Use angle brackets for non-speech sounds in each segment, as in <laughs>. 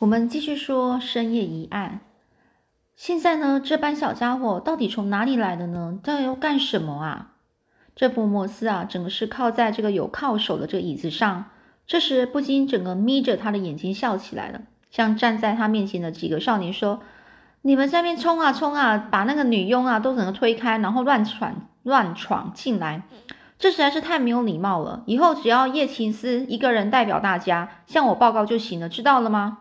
我们继续说深夜疑案。现在呢，这班小家伙到底从哪里来的呢？到底要干什么啊？这福摩斯啊，整个是靠在这个有靠手的这个椅子上，这时不禁整个眯着他的眼睛笑起来了，向站在他面前的几个少年说：“你们下面冲啊冲啊，把那个女佣啊都整个推开，然后乱闯乱闯进来，这实在是太没有礼貌了。以后只要叶琴斯一个人代表大家向我报告就行了，知道了吗？”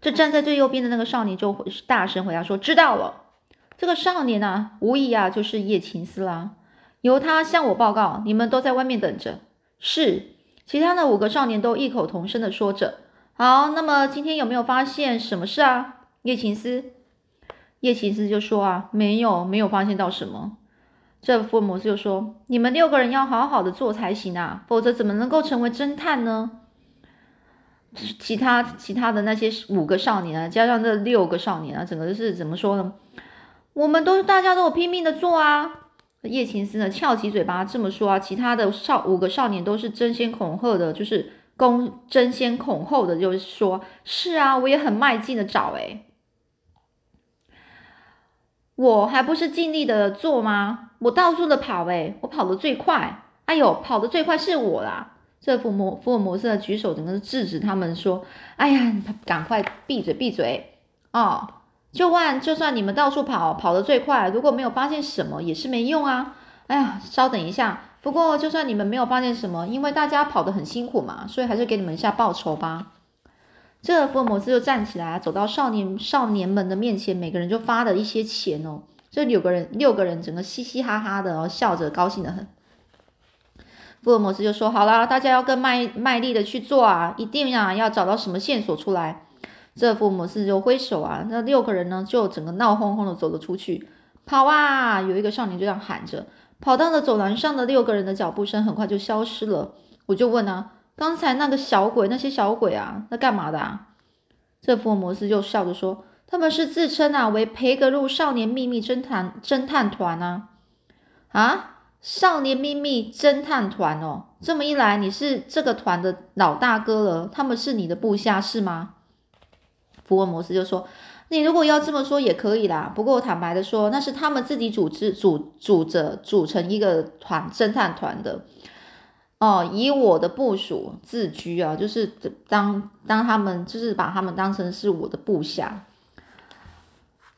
这站在最右边的那个少年就大声回答说：“知道了。”这个少年呢，无疑啊就是叶琴斯啦。由他向我报告，你们都在外面等着。是，其他的五个少年都异口同声的说着。好，那么今天有没有发现什么事啊？叶琴斯，叶琴斯就说啊，没有，没有发现到什么。这福尔摩斯就说：“你们六个人要好好的做才行啊，否则怎么能够成为侦探呢？”其他其他的那些五个少年啊，加上这六个少年啊，整个是怎么说呢？我们都大家都有拼命的做啊。叶琴思呢，翘起嘴巴这么说啊。其他的少五个少年都是争先恐后的，就是攻争先恐后的，就是说，是啊，我也很卖劲的找诶，我还不是尽力的做吗？我到处的跑诶，我跑得最快。哎呦，跑得最快是我啦。这福摩福尔摩斯的举手，整个制止他们说：“哎呀，赶快闭嘴闭嘴哦！就算就算你们到处跑，跑得最快，如果没有发现什么，也是没用啊！哎呀，稍等一下。不过就算你们没有发现什么，因为大家跑得很辛苦嘛，所以还是给你们一下报酬吧。”这福尔摩斯就站起来，走到少年少年们的面前，每个人就发了一些钱哦。这六个人六个人整个嘻嘻哈哈的哦，笑着，高兴的很。福尔摩斯就说：“好了，大家要更卖卖力的去做啊，一定啊要找到什么线索出来。”这福尔摩斯就挥手啊，那六个人呢就整个闹哄哄的走了出去，跑啊！有一个少年就这样喊着，跑到了走廊上的六个人的脚步声很快就消失了。我就问啊，刚才那个小鬼，那些小鬼啊，那干嘛的啊？这福尔摩斯就笑着说：“他们是自称啊为培格路少年秘密侦探侦探团啊啊！”少年秘密侦探团哦，这么一来，你是这个团的老大哥了。他们是你的部下是吗？福尔摩斯就说：“你如果要这么说也可以啦。不过坦白的说，那是他们自己组织组组着组成一个团侦探团的哦。以我的部署自居啊，就是当当他们就是把他们当成是我的部下。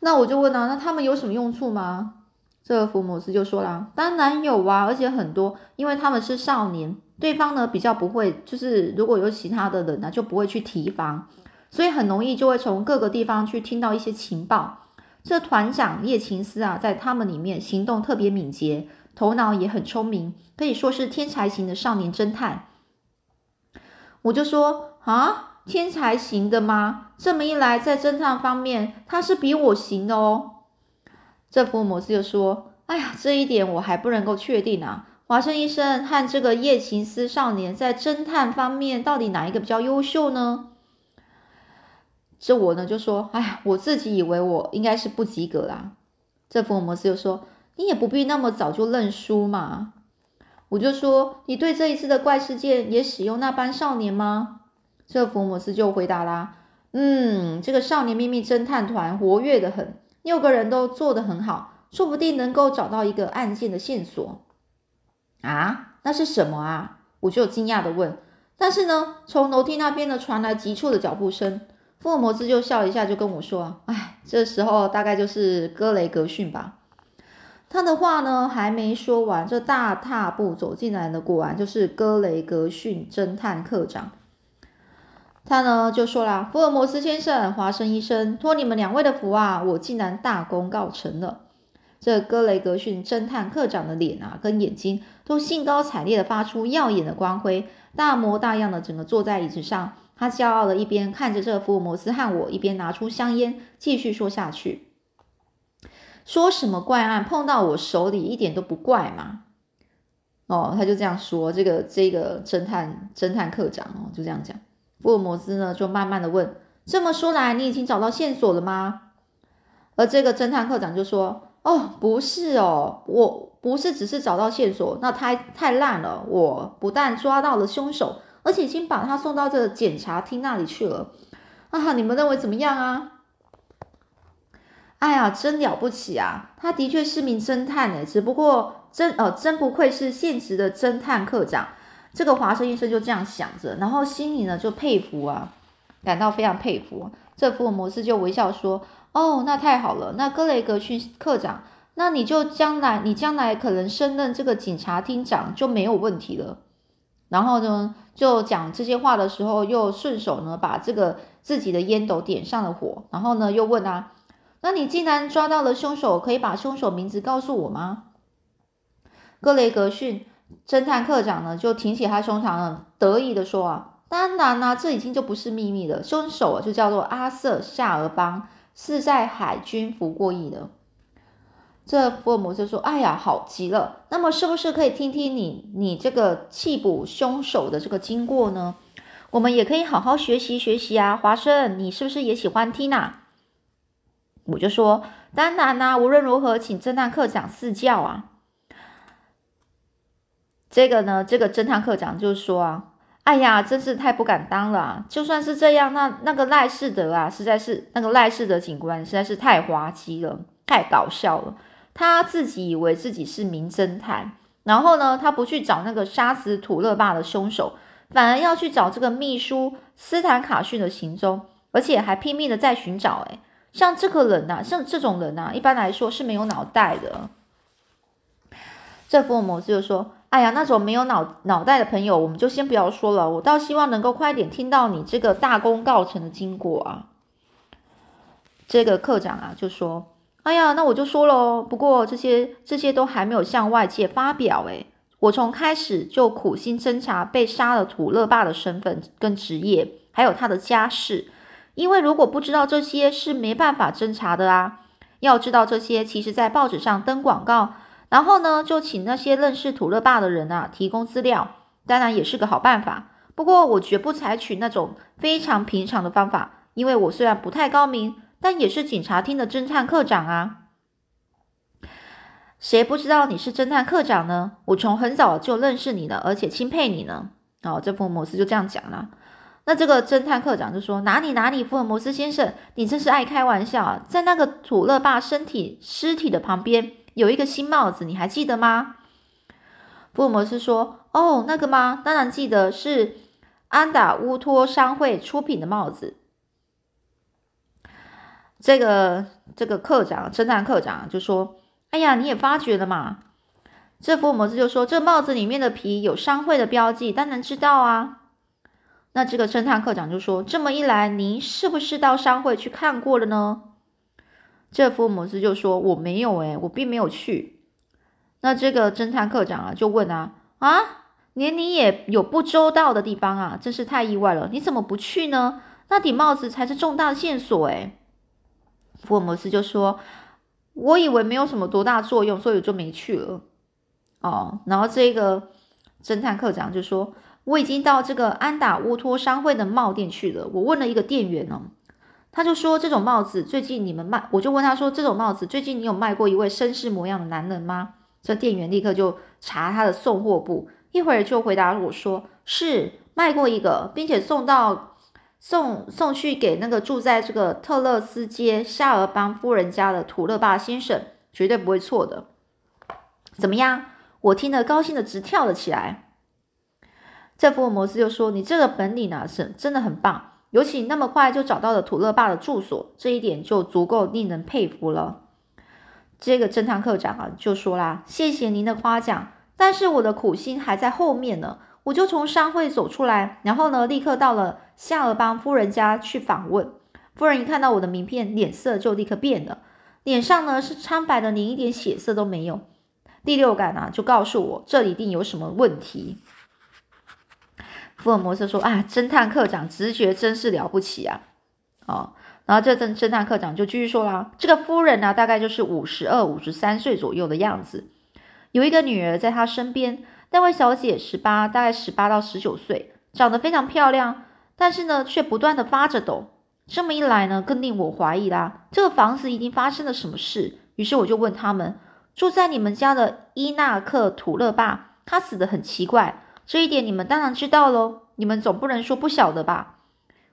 那我就问啊，那他们有什么用处吗？”这个福摩斯就说了：“当然有啊，而且很多，因为他们是少年，对方呢比较不会，就是如果有其他的人呢，就不会去提防，所以很容易就会从各个地方去听到一些情报。这团长叶琴斯啊，在他们里面行动特别敏捷，头脑也很聪明，可以说是天才型的少年侦探。我就说啊，天才型的吗？这么一来，在侦探方面，他是比我行的哦。”这福尔摩斯就说：“哎呀，这一点我还不能够确定啊。华生医生和这个叶琴斯少年在侦探方面到底哪一个比较优秀呢？”这我呢就说：“哎呀，我自己以为我应该是不及格啦。”这福尔摩斯就说：“你也不必那么早就认输嘛。”我就说：“你对这一次的怪事件也使用那班少年吗？”这福尔摩斯就回答啦：“嗯，这个少年秘密侦探团活跃的很。”六个人都做得很好，说不定能够找到一个案件的线索啊！那是什么啊？我就惊讶的问。但是呢，从楼梯那边呢传来急促的脚步声。福尔摩斯就笑一下，就跟我说：“哎，这时候大概就是格雷格逊吧。”他的话呢还没说完，这大踏步走进来的果然就是格雷格逊侦探课长。他呢就说啦：“福尔摩斯先生，华生医生，托你们两位的福啊，我竟然大功告成了。”这格雷格逊侦探课长的脸啊，跟眼睛都兴高采烈的发出耀眼的光辉，大模大样的整个坐在椅子上。他骄傲的一边看着这福尔摩斯和我，一边拿出香烟，继续说下去：“说什么怪案碰到我手里一点都不怪嘛？”哦，他就这样说。这个这个侦探侦探课长哦，就这样讲。福尔摩斯呢，就慢慢的问：“这么说来，你已经找到线索了吗？”而这个侦探课长就说：“哦，不是哦，我不是只是找到线索，那太太烂了。我不但抓到了凶手，而且已经把他送到这个检察厅那里去了。啊，你们认为怎么样啊？哎呀，真了不起啊！他的确是名侦探呢，只不过真呃真不愧是现职的侦探课长。这个华生医生就这样想着，然后心里呢就佩服啊，感到非常佩服。这福尔摩斯就微笑说：“哦，那太好了，那格雷格逊课长，那你就将来你将来可能升任这个警察厅长就没有问题了。”然后呢，就讲这些话的时候，又顺手呢把这个自己的烟斗点上了火，然后呢又问啊。那你既然抓到了凶手，可以把凶手名字告诉我吗？格雷格逊侦探课长呢，就挺起他胸膛，得意的说啊，当然啦，这已经就不是秘密了，凶手就叫做阿瑟夏尔邦，是在海军服过役的。这福尔摩斯说，哎呀，好极了，那么是不是可以听听你你这个缉捕凶手的这个经过呢？我们也可以好好学习学习啊，华生，你是不是也喜欢听啊？我就说，当然啦，无论如何，请侦探课长赐教啊。这个呢，这个侦探课长就说啊，哎呀，真是太不敢当了。就算是这样，那那个赖世德啊，实在是那个赖世德警官实在是太滑稽了，太搞笑了。他自己以为自己是名侦探，然后呢，他不去找那个杀死土勒霸的凶手，反而要去找这个秘书斯坦卡逊的行踪，而且还拼命的在寻找，哎。像这个人呐，像这种人呐，一般来说是没有脑袋的。这福尔摩斯就说：“哎呀，那种没有脑脑袋的朋友，我们就先不要说了。我倒希望能够快点听到你这个大功告成的经过啊。”这个课长啊就说：“哎呀，那我就说喽。不过这些这些都还没有向外界发表。诶，我从开始就苦心侦查被杀了土乐霸的身份跟职业，还有他的家世。”因为如果不知道这些是没办法侦查的啊，要知道这些，其实在报纸上登广告，然后呢，就请那些认识土乐霸的人啊提供资料，当然也是个好办法。不过我绝不采取那种非常平常的方法，因为我虽然不太高明，但也是警察厅的侦探课长啊。谁不知道你是侦探课长呢？我从很早就认识你了，而且钦佩你呢。哦，这福尔摩斯就这样讲了。那这个侦探课长就说：“哪里哪里，福尔摩斯先生，你真是爱开玩笑啊！在那个土乐霸身体尸体的旁边有一个新帽子，你还记得吗？”福尔摩斯说：“哦，那个吗？当然记得，是安达乌托商会出品的帽子。”这个这个课长，侦探课长就说：“哎呀，你也发觉了嘛？”这福尔摩斯就说：“这帽子里面的皮有商会的标记，当然知道啊。”那这个侦探课长就说：“这么一来，您是不是到商会去看过了呢？”这福尔摩斯就说：“我没有，诶，我并没有去。”那这个侦探课长啊，就问啊：“啊，连你也有不周到的地方啊，真是太意外了！你怎么不去呢？那顶帽子才是重大的线索。”诶。福尔摩斯就说：“我以为没有什么多大作用，所以就没去了。”哦，然后这个侦探课长就说。我已经到这个安达乌托商会的帽店去了。我问了一个店员哦，他就说这种帽子最近你们卖，我就问他说这种帽子最近你有卖过一位绅士模样的男人吗？这店员立刻就查他的送货部，一会儿就回答我说是卖过一个，并且送到送送去给那个住在这个特勒斯街夏尔邦夫人家的土勒巴先生，绝对不会错的。怎么样？我听得高兴的直跳了起来。这福尔摩斯就说：“你这个本领呢，是真的很棒，尤其那么快就找到了土乐霸的住所，这一点就足够令人佩服了。”这个侦探课长啊，就说啦：“谢谢您的夸奖，但是我的苦心还在后面呢。我就从商会走出来，然后呢，立刻到了夏尔邦夫人家去访问。夫人一看到我的名片，脸色就立刻变了，脸上呢是苍白的，连一点血色都没有。第六感啊，就告诉我这里一定有什么问题。”福尔摩斯说：“啊，侦探课长直觉真是了不起啊！”哦，然后这侦侦探课长就继续说啦：“这个夫人呢，大概就是五十二、五十三岁左右的样子，有一个女儿在她身边。那位小姐十八，大概十八到十九岁，长得非常漂亮，但是呢，却不断的发着抖。这么一来呢，更令我怀疑啦，这个房子一定发生了什么事。于是我就问他们：住在你们家的伊纳克·土勒巴，他死的很奇怪。”这一点你们当然知道喽。你们总不能说不晓得吧？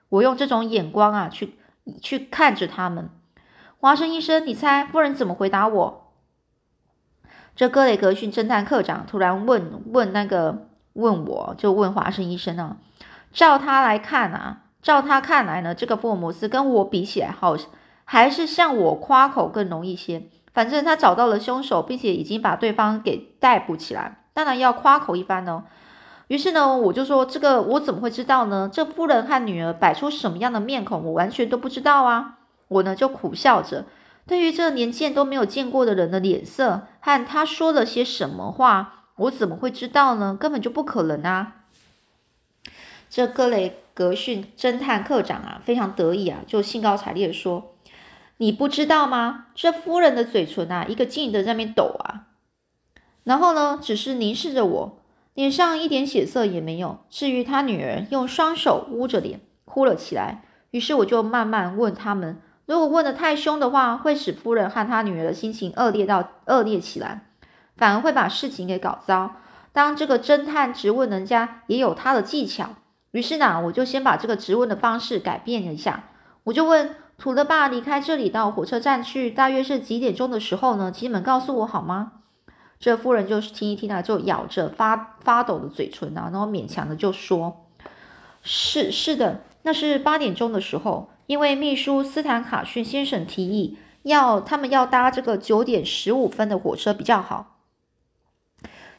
我用这种眼光啊，去去看着他们。华生医生，你猜夫人怎么回答我？这格雷格逊侦探课长突然问问那个问我就问华生医生啊，照他来看啊，照他看来呢，这个福尔摩斯跟我比起来，好还是向我夸口更容易些。反正他找到了凶手，并且已经把对方给逮捕起来，当然要夸口一番呢。于是呢，我就说这个我怎么会知道呢？这夫人和女儿摆出什么样的面孔，我完全都不知道啊！我呢就苦笑着，对于这连见都没有见过的人的脸色和他说了些什么话，我怎么会知道呢？根本就不可能啊！这格雷格逊侦探课长啊，非常得意啊，就兴高采烈的说：“你不知道吗？这夫人的嘴唇啊，一个劲的在那边抖啊，然后呢，只是凝视着我。”脸上一点血色也没有。至于他女儿，用双手捂着脸哭了起来。于是我就慢慢问他们：如果问得太凶的话，会使夫人和他女儿的心情恶劣到恶劣起来，反而会把事情给搞糟。当这个侦探质问人家，也有他的技巧。于是呢，我就先把这个质问的方式改变了一下。我就问土乐爸离开这里到火车站去，大约是几点钟的时候呢？请你们告诉我好吗？这夫人就是听一听啊，就咬着发发抖的嘴唇啊，然后勉强的就说：“是是的，那是八点钟的时候，因为秘书斯坦卡逊先生提议要他们要搭这个九点十五分的火车比较好。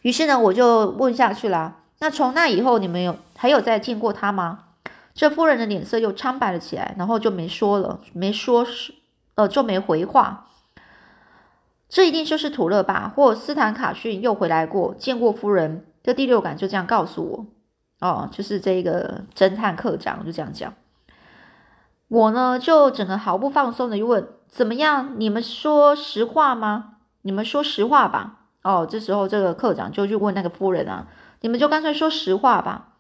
于是呢，我就问下去了。那从那以后，你们有还有再见过他吗？这夫人的脸色又苍白了起来，然后就没说了，没说是呃，就没回话。”这一定就是土勒吧，或斯坦卡逊又回来过，见过夫人。这第六感就这样告诉我，哦，就是这个侦探课长就这样讲。我呢，就整个毫不放松的问：怎么样？你们说实话吗？你们说实话吧。哦，这时候这个课长就去问那个夫人啊：你们就干脆说实话吧。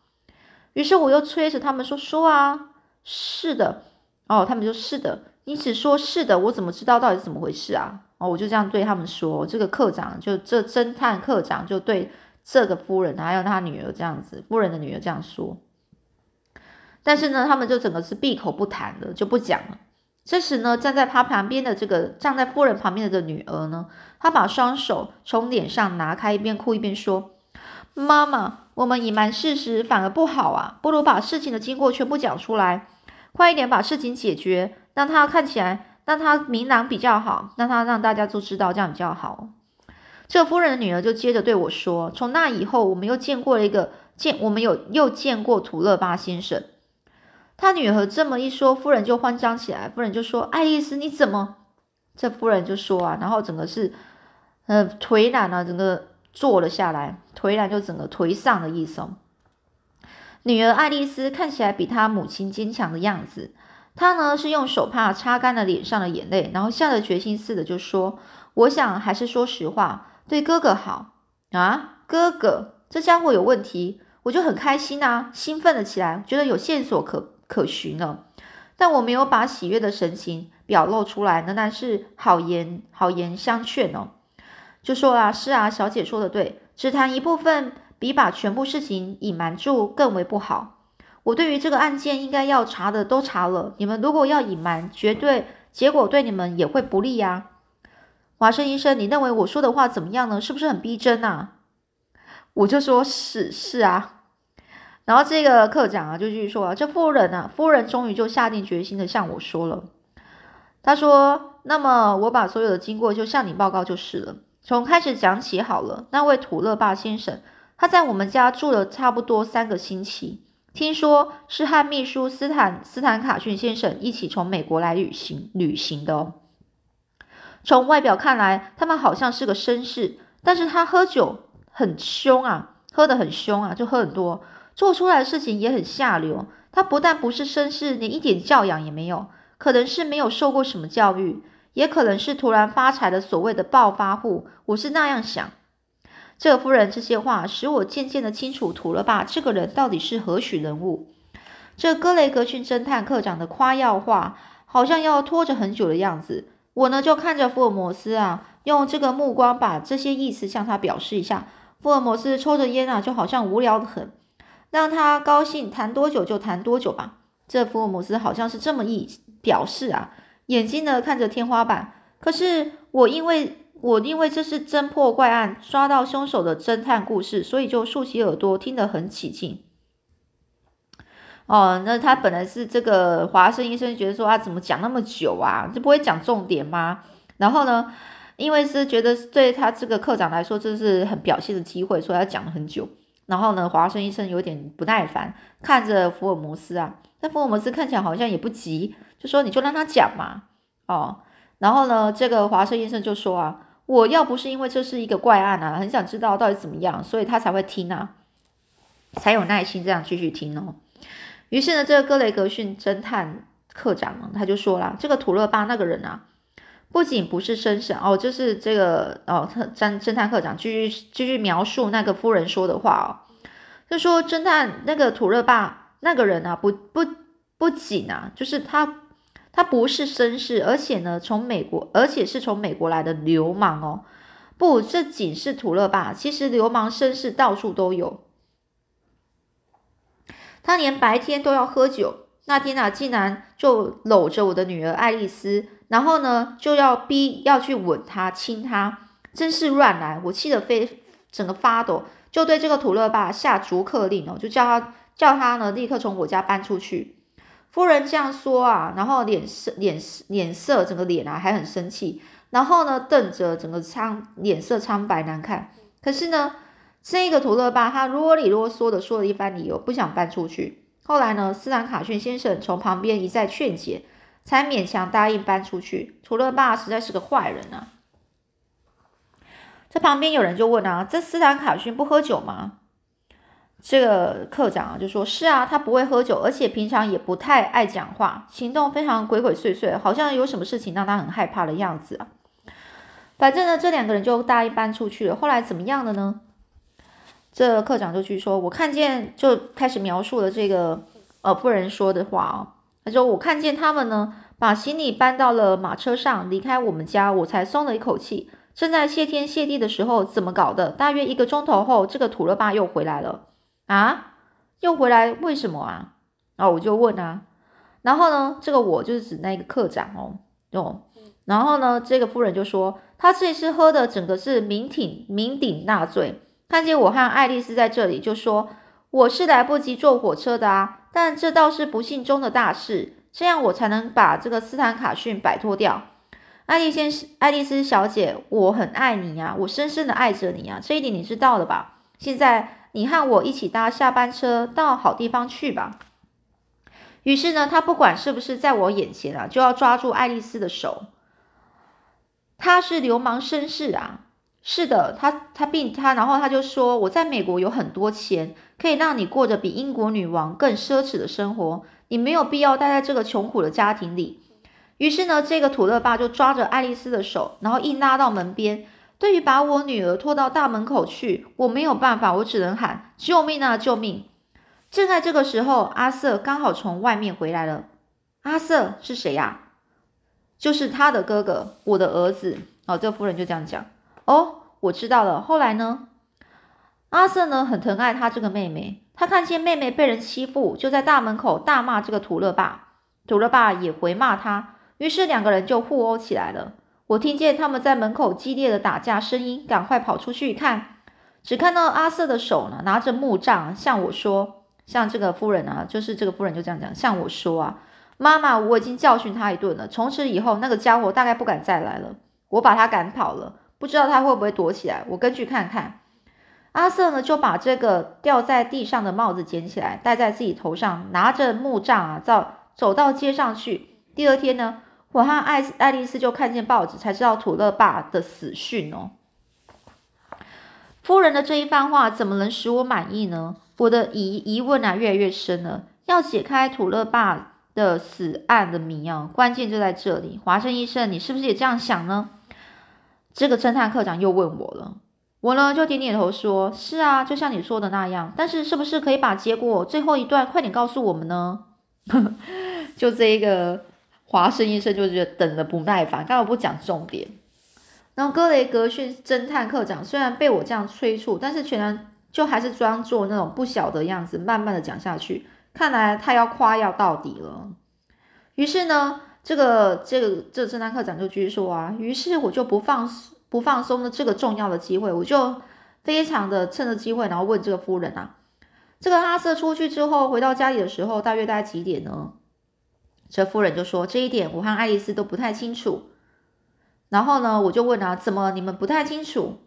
于是我又催着他们说：说啊，是的。哦，他们说是的。你只说是的，我怎么知道到底是怎么回事啊？哦，我就这样对他们说，这个课长就这侦探课长就对这个夫人还有他女儿这样子，夫人的女儿这样说。但是呢，他们就整个是闭口不谈的，就不讲了。这时呢，站在他旁边的这个站在夫人旁边的这女儿呢，她把双手从脸上拿开，一边哭一边说：“妈妈，我们隐瞒事实反而不好啊，不如把事情的经过全部讲出来，快一点把事情解决，让他看起来。”让他明朗比较好，让他让大家都知道这样比较好。这夫人的女儿就接着对我说：“从那以后，我们又见过了一个见，我们有又见过土勒巴先生。”他女儿这么一说，夫人就慌张起来。夫人就说：“爱丽丝，你怎么？”这夫人就说啊，然后整个是呃颓然啊，整个坐了下来，颓然就整个颓丧的意思。女儿爱丽丝看起来比她母亲坚强的样子。他呢是用手帕擦干了脸上的眼泪，然后下了决心似的就说：“我想还是说实话，对哥哥好啊，哥哥，这家伙有问题，我就很开心啊，兴奋了起来，觉得有线索可可循了。但我没有把喜悦的神情表露出来，仍然是好言好言相劝哦，就说啊，是啊，小姐说的对，只谈一部分比把全部事情隐瞒住更为不好。”我对于这个案件应该要查的都查了，你们如果要隐瞒，绝对结果对你们也会不利呀。华生医生，你认为我说的话怎么样呢？是不是很逼真啊？我就说是是啊。然后这个课长啊就继续说啊，这夫人啊，夫人终于就下定决心的向我说了，他说：“那么我把所有的经过就向你报告就是了，从开始讲起好了。那位土勒霸先生，他在我们家住了差不多三个星期。”听说是和秘书斯坦斯坦卡逊先生一起从美国来旅行旅行的哦。从外表看来，他们好像是个绅士，但是他喝酒很凶啊，喝得很凶啊，就喝很多，做出来的事情也很下流。他不但不是绅士，连一点教养也没有，可能是没有受过什么教育，也可能是突然发财的所谓的暴发户。我是那样想。这夫人这些话使我渐渐的清楚图了吧？这个人到底是何许人物？这格雷格逊侦探课长的夸耀话好像要拖着很久的样子。我呢就看着福尔摩斯啊，用这个目光把这些意思向他表示一下。福尔摩斯抽着烟啊，就好像无聊的很。让他高兴，谈多久就谈多久吧。这福尔摩斯好像是这么一表示啊，眼睛呢看着天花板。可是我因为我因为这是侦破怪案，抓到凶手的侦探故事，所以就竖起耳朵听得很起劲。哦，那他本来是这个华生医生觉得说啊，怎么讲那么久啊，就不会讲重点吗？然后呢，因为是觉得对他这个科长来说，这是很表现的机会，所以他讲了很久。然后呢，华生医生有点不耐烦，看着福尔摩斯啊，但福尔摩斯看起来好像也不急，就说你就让他讲嘛。哦，然后呢，这个华生医生就说啊，我要不是因为这是一个怪案啊，很想知道到底怎么样，所以他才会听啊，才有耐心这样继续听哦。于是呢，这个格雷格逊侦探课长呢，他就说了，这个土勒巴那个人啊，不仅不是绅士哦，就是这个哦，侦侦探课长继续继续描述那个夫人说的话哦，就说侦探那个土勒巴那个人啊，不不不仅啊，就是他他不是绅士，而且呢，从美国，而且是从美国来的流氓哦，不，这仅是土勒巴，其实流氓绅士到处都有。他连白天都要喝酒，那天啊，竟然就搂着我的女儿爱丽丝，然后呢，就要逼要去吻她、亲她，真是乱来！我气得非整个发抖，就对这个土勒爸下逐客令哦，就叫他叫他呢立刻从我家搬出去。夫人这样说啊，然后脸色脸脸色整个脸啊还很生气，然后呢瞪着整个苍脸色苍白难看。可是呢。这个图勒巴他啰里啰嗦的说了一番理由，不想搬出去。后来呢，斯坦卡逊先生从旁边一再劝解，才勉强答应搬出去。图勒巴实在是个坏人啊！这旁边有人就问啊：“这斯坦卡逊不喝酒吗？”这个课长啊就说：“是啊，他不会喝酒，而且平常也不太爱讲话，行动非常鬼鬼祟祟，好像有什么事情让他很害怕的样子啊。”反正呢，这两个人就答应搬出去了。后来怎么样了呢？这课长就去说，我看见就开始描述了这个呃夫人说的话啊。他说我看见他们呢把行李搬到了马车上离开我们家，我才松了一口气。正在谢天谢地的时候，怎么搞的？大约一个钟头后，这个土勒巴又回来了啊，又回来？为什么啊？然后我就问啊，然后呢，这个我就是指那个课长哦哦，然后呢，这个夫人就说他这次喝的整个是酩酊酩酊大醉。看见我和爱丽丝在这里，就说我是来不及坐火车的啊！但这倒是不幸中的大事，这样我才能把这个斯坦卡逊摆脱掉。爱丽先，爱丽丝小姐，我很爱你呀，我深深的爱着你呀，这一点你知道了吧？现在你和我一起搭下班车到好地方去吧。于是呢，他不管是不是在我眼前啊，就要抓住爱丽丝的手。他是流氓绅士啊！是的，他他并他，然后他就说：“我在美国有很多钱，可以让你过着比英国女王更奢侈的生活，你没有必要待在这个穷苦的家庭里。”于是呢，这个土勒爸就抓着爱丽丝的手，然后硬拉到门边。对于把我女儿拖到大门口去，我没有办法，我只能喊：“救命啊，救命！”正在这个时候，阿瑟刚好从外面回来了。阿瑟是谁呀？就是他的哥哥，我的儿子。哦，这夫人就这样讲。哦，我知道了。后来呢？阿瑟呢很疼爱他这个妹妹，他看见妹妹被人欺负，就在大门口大骂这个土勒爸。土勒爸也回骂他，于是两个人就互殴起来了。我听见他们在门口激烈的打架声音，赶快跑出去看，只看到阿瑟的手呢拿着木杖向我说：“像这个夫人啊，就是这个夫人就这样讲，向我说啊，妈妈，我已经教训他一顿了，从此以后那个家伙大概不敢再来了，我把他赶跑了。”不知道他会不会躲起来，我跟去看看。阿瑟呢，就把这个掉在地上的帽子捡起来，戴在自己头上，拿着木杖啊，走走到街上去。第二天呢，我和爱爱丽丝就看见报纸，才知道土勒爸的死讯哦。夫人的这一番话怎么能使我满意呢？我的疑疑问啊，越来越深了。要解开土勒爸的死案的谜啊，关键就在这里。华生医生，你是不是也这样想呢？这个侦探课长又问我了，我呢就点点头说：“是啊，就像你说的那样。但是是不是可以把结果最后一段快点告诉我们呢？” <laughs> 就这一个华生医生就觉得等的不耐烦，干嘛不讲重点？然后格雷格逊侦探课长虽然被我这样催促，但是全然就还是装作那种不晓得样子，慢慢的讲下去。看来他要夸耀到底了。于是呢，这个这个这侦探课长就继续说啊，于是我就不放不放松的这个重要的机会，我就非常的趁着机会，然后问这个夫人啊，这个阿瑟出去之后回到家里的时候，大约大概几点呢？这夫人就说这一点我和爱丽丝都不太清楚。然后呢，我就问啊，怎么你们不太清楚？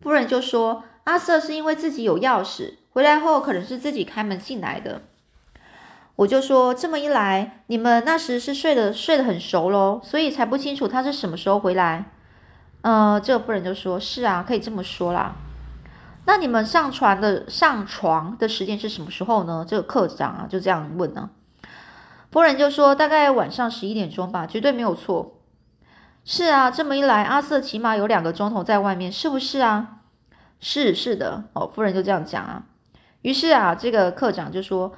夫人就说阿瑟是因为自己有钥匙，回来后可能是自己开门进来的。我就说这么一来，你们那时是睡得睡得很熟喽，所以才不清楚他是什么时候回来。呃，这夫人就说：“是啊，可以这么说啦。”那你们上船的上床的时间是什么时候呢？这个课长啊就这样问呢。夫人就说：“大概晚上十一点钟吧，绝对没有错。”是啊，这么一来，阿瑟起码有两个钟头在外面，是不是啊？是是的，哦，夫人就这样讲啊。于是啊，这个课长就说。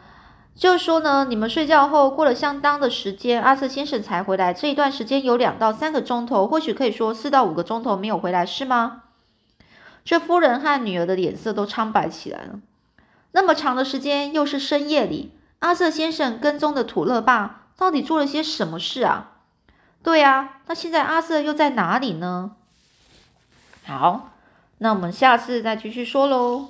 就说呢，你们睡觉后过了相当的时间，阿瑟先生才回来。这一段时间有两到三个钟头，或许可以说四到五个钟头没有回来，是吗？这夫人和女儿的脸色都苍白起来了。那么长的时间，又是深夜里，阿瑟先生跟踪的土勒爸到底做了些什么事啊？对啊，那现在阿瑟又在哪里呢？好，那我们下次再继续说喽。